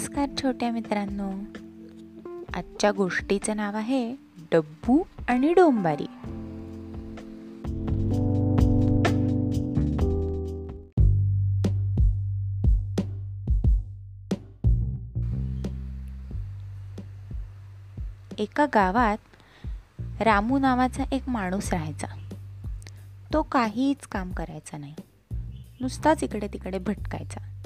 नमस्कार छोट्या मित्रांनो. आजच्या गोष्टीचं नाव आहे डब्बू आणि डोंबारी. एका गावात रामू नावाचा एक माणूस राहायचा. तो काहीच काम करायचा नाही. नुसताच इकडे तिकडे भटकायचा.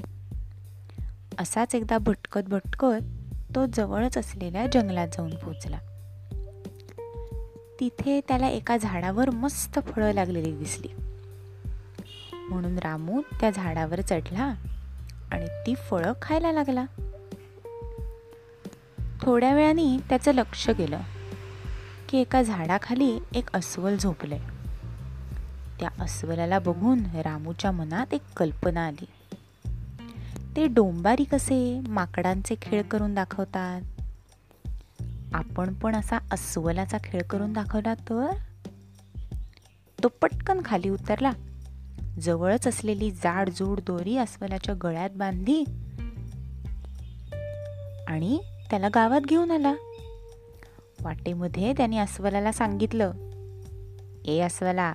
असाच एकदा भटकत भटकत तो जवळच असलेल्या जंगलात जाऊन पोचला. तिथे त्याला एका झाडावर मस्त फळं लागलेली दिसली. म्हणून रामू त्या झाडावर चढला आणि ती फळं खायला लागला. थोड्या वेळाने त्याचं लक्ष गेलं की एका झाडाखाली एक अस्वल झोपलंय. त्या अस्वलाला बघून रामूच्या मनात एक कल्पना आली. ते डोंबारी कसे माकडांचे खेळ करून दाखवतात? आपण पण असा अस्वलाचा खेळ करून दाखवला तर? तो पटकन खाली उतरला. जवळच असलेली जाडजूड दोरी अस्वलाच्या गळ्यात बांधली. आणि त्याला गावात घेऊन आला. वाटेमध्ये त्याने अस्वलाला सांगितलं ए अस्वला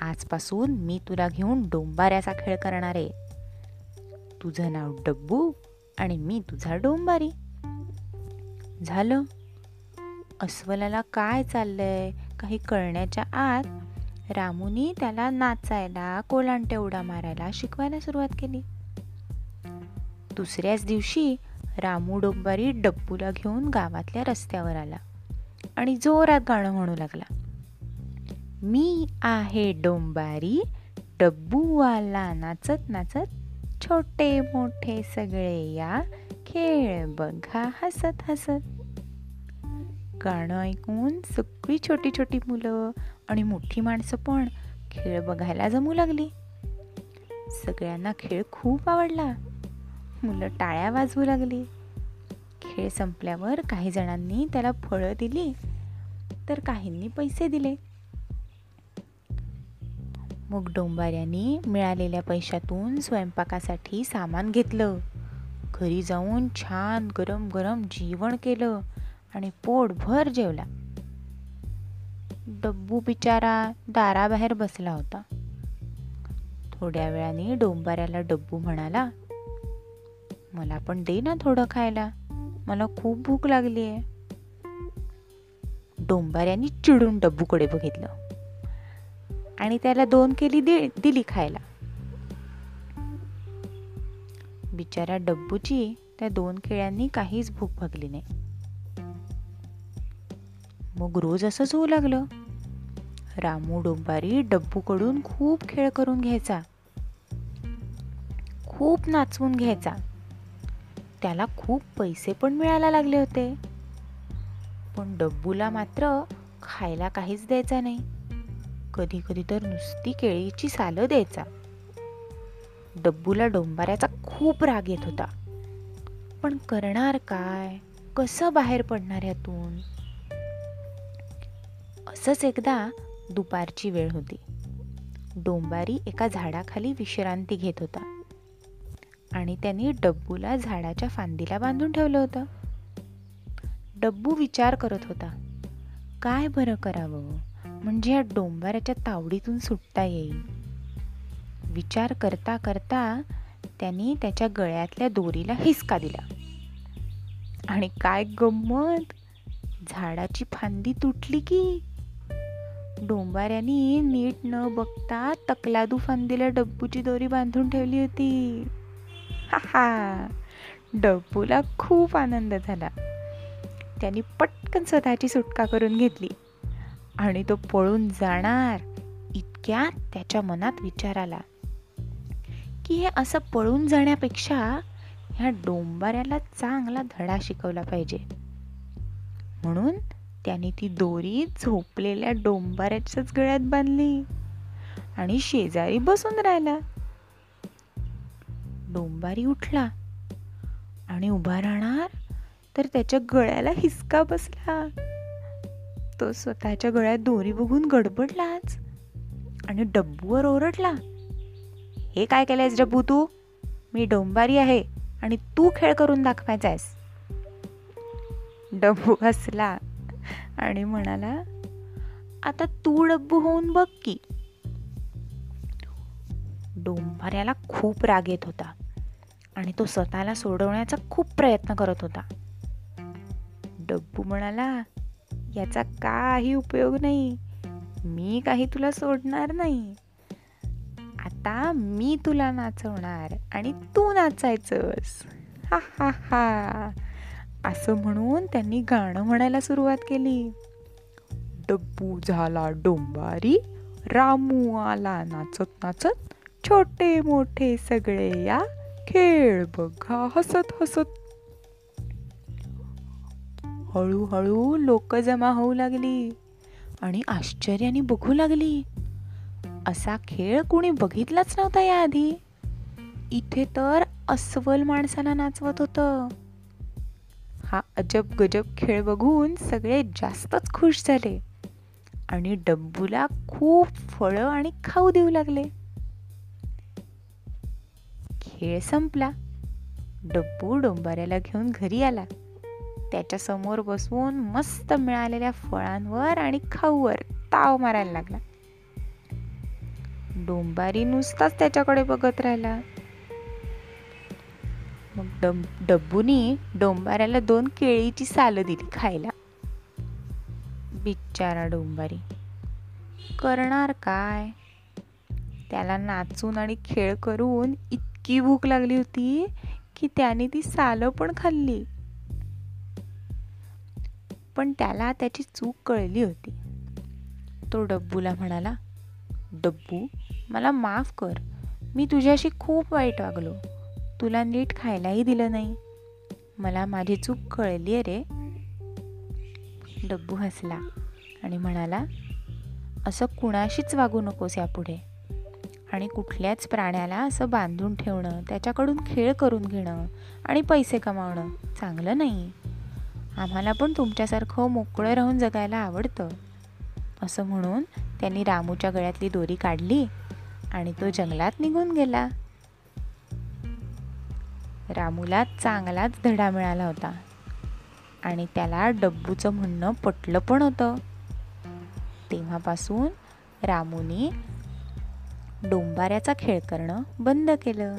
आजपासून मी तुला घेऊन डोंबाऱ्याचा खेळ करणार आहे. तुझं नाव डब्बू आणि मी तुझा डोंबारी. झालं. अस्वलाला काय चाललंय? काही कळण्याच्या आत रामूनी त्याला नाचायला कोलांटे उडा मारायला शिकवायला सुरुवात केली. दुसऱ्याच दिवशी रामू डोंबारी डब्बूला घेऊन गावातल्या रस्त्यावर आला आणि जोरात गाणं म्हणू लागला. मी आहे डोंबारी डब्बूवाला नाचत नाचत छोटे मोठे सगळे या खेळ बघा हसत हसत. गाणं ऐकून सगळी छोटी छोटी मुलं आणि मोठी माणसं पण खेळ बघायला जमू लागली. सगळ्यांना खेळ खूप आवडला. मुलं टाळ्या वाजवू लागली. खेळ संपल्यावर काही जणांनी त्याला फळं दिली तर काहींनी पैसे दिले. मग डोंबाऱ्याने मिळालेल्या पैशातून स्वयंपाकासाठी सामान घेतलं. घरी जाऊन छान गरम गरम जेवण केलं आणि पोटभर जेवला. डब्बू बिचारा दाराबाहेर बसला होता. थोड्या वेळाने डोंबाऱ्याला डब्बू म्हणाला मला पण दे ना थोडं खायला. मला खूप भूक लागली आहे डोंबाऱ्याने चिडून डब्बूकडे बघितलं. आणि त्याला दोन केली दि दिली खायला. बिचाऱ्या डब्बूची त्या दोन केळ्यांनी काहीच भूक भागली नाही. मग रोज असंच होऊ लागलं. रामू डोंबारी डब्बूकडून खूप खेळ करून घ्यायचा. खूप नाचवून घ्यायचा. त्याला खूप पैसे पण मिळायला लागले होते. पण डब्बूला मात्र खायला काहीच द्यायचा नाही. कधी कधी तर नुसती केळीची सालं द्यायचा. डब्बूला डोंबाऱ्याचा खूप राग येत होता. पण करणार काय? कसं बाहेर पडणार यातून? असंच एकदा दुपारची वेळ होती. डोंबारी एका झाडाखाली विश्रांती घेत होता. आणि त्यांनी डब्बूला झाडाच्या फांदीला बांधून ठेवलं होतं. डब्बू विचार करत होता. काय बरं करावं? म्हणजे या डोंबाराच्या तावडीतून सुटता येईल. विचार करता करता त्यांनी त्याच्या गळ्यातल्या दोरीला हिसका दिला. आणि काय गंमत? झाडाची फांदी तुटली की? डोंबाऱ्यानी नीट न बघता तकलादू फांदीला डब्बूची दोरी बांधून ठेवली होती. हा. डब्बूला खूप आनंद झाला. त्यांनी पटकन स्वतःची सुटका करून घेतली. आणि तो पळून जाणार. इतक्यात त्याच्या मनात विचार आला की हे असं पळून जाण्यापेक्षा ह्या डोंबाऱ्याला चांगला धडा शिकवला पाहिजे. म्हणून त्याने ती दोरी झोपलेल्या डोंबाऱ्याच्याच गळ्यात बांधली आणि शेजारी बसून राहिला. डोंबारी उठला आणि उभा राहणार तर त्याच्या गळ्याला हिसका बसला. तो स्वतःच्या गळ्यात दोरी बघून गडबडलाच आणि डब्बूवर ओरडला. हे काय केलंयस डब्बू तू? मी डोंबारी आहे आणि तू खेळ करून दाखवायचा आहेस डब्बू हसला आणि म्हणाला आता तू डब्बू होऊन बघ की. डोंबाऱ्याला खूप राग येत होता आणि तो स्वतःला सोडवण्याचा खूप प्रयत्न करत होता. डब्बू म्हणाला याचा काही उपयोग नाही. मी काही तुला सोडणार नाही. आता मी तुला नाचवणार आणि तू नाचायचंस. हा हा हा. असं म्हणून त्यांनी गाणं म्हणायला सुरुवात केली. डब्बू झाला डोंबारी रामू आला नाचत नाचत छोटे मोठे सगळे या खेळ बघा हसत हसत. हळूहळू लोक जमा होऊ लागली आणि आश्चर्याने बघू लागली. असा खेळ कुणी बघितलाच नव्हता याआधी. इथे तर अस्वल माणसाला नाचवत होतं. हा अजब गजब खेळ बघून सगळे जास्तच खुश झाले आणि डब्बूला खूप फळं आणि खाऊ देऊ लागले. खेळ संपला. डब्बू डोंबाऱ्याला घेऊन घरी आला. त्याच्यासमोर बसवून मस्त मिळालेल्या फळांवर आणि खाऊवर ताव मारायला लागला. डोंबारी नुसताच त्याच्याकडे बघत राहिला. मग डब डब्बूनी डोंबाऱ्याला दोन केळीची सालं दिली खायला. बिचारा डोंबारी करणार काय? त्याला नाचून आणि खेळ करून इतकी भूक लागली होती की त्याने ती सालं पण खाल्ली. पण त्याला त्याची चूक कळली होती. तो डब्बूला म्हणाला डब्बू मला माफ कर. मी तुझ्याशी खूप वाईट वागलो. तुला नीट खायलाही दिलं नाही. मला माझी चूक कळली आहे रे. डब्बू हसला आणि म्हणाला असं कुणाशीच वागू नकोस यापुढे. आणि कुठल्याच प्राण्याला असं बांधून ठेवणं त्याच्याकडून खेळ करून घेणं आणि पैसे कमावणं चांगलं नाही. आम्हाला पण तुमच्यासारखं मोकळं राहून जगायला आवडतं. असं म्हणून त्यांनी रामूच्या गळ्यातली दोरी काढली आणि तो जंगलात निघून गेला. रामूला चांगलाच धडा मिळाला होता आणि त्याला डब्बूचं म्हणणं पटलं पण होतं. तेव्हापासून रामूने डोंबाऱ्याचा खेळ करणं बंद केलं.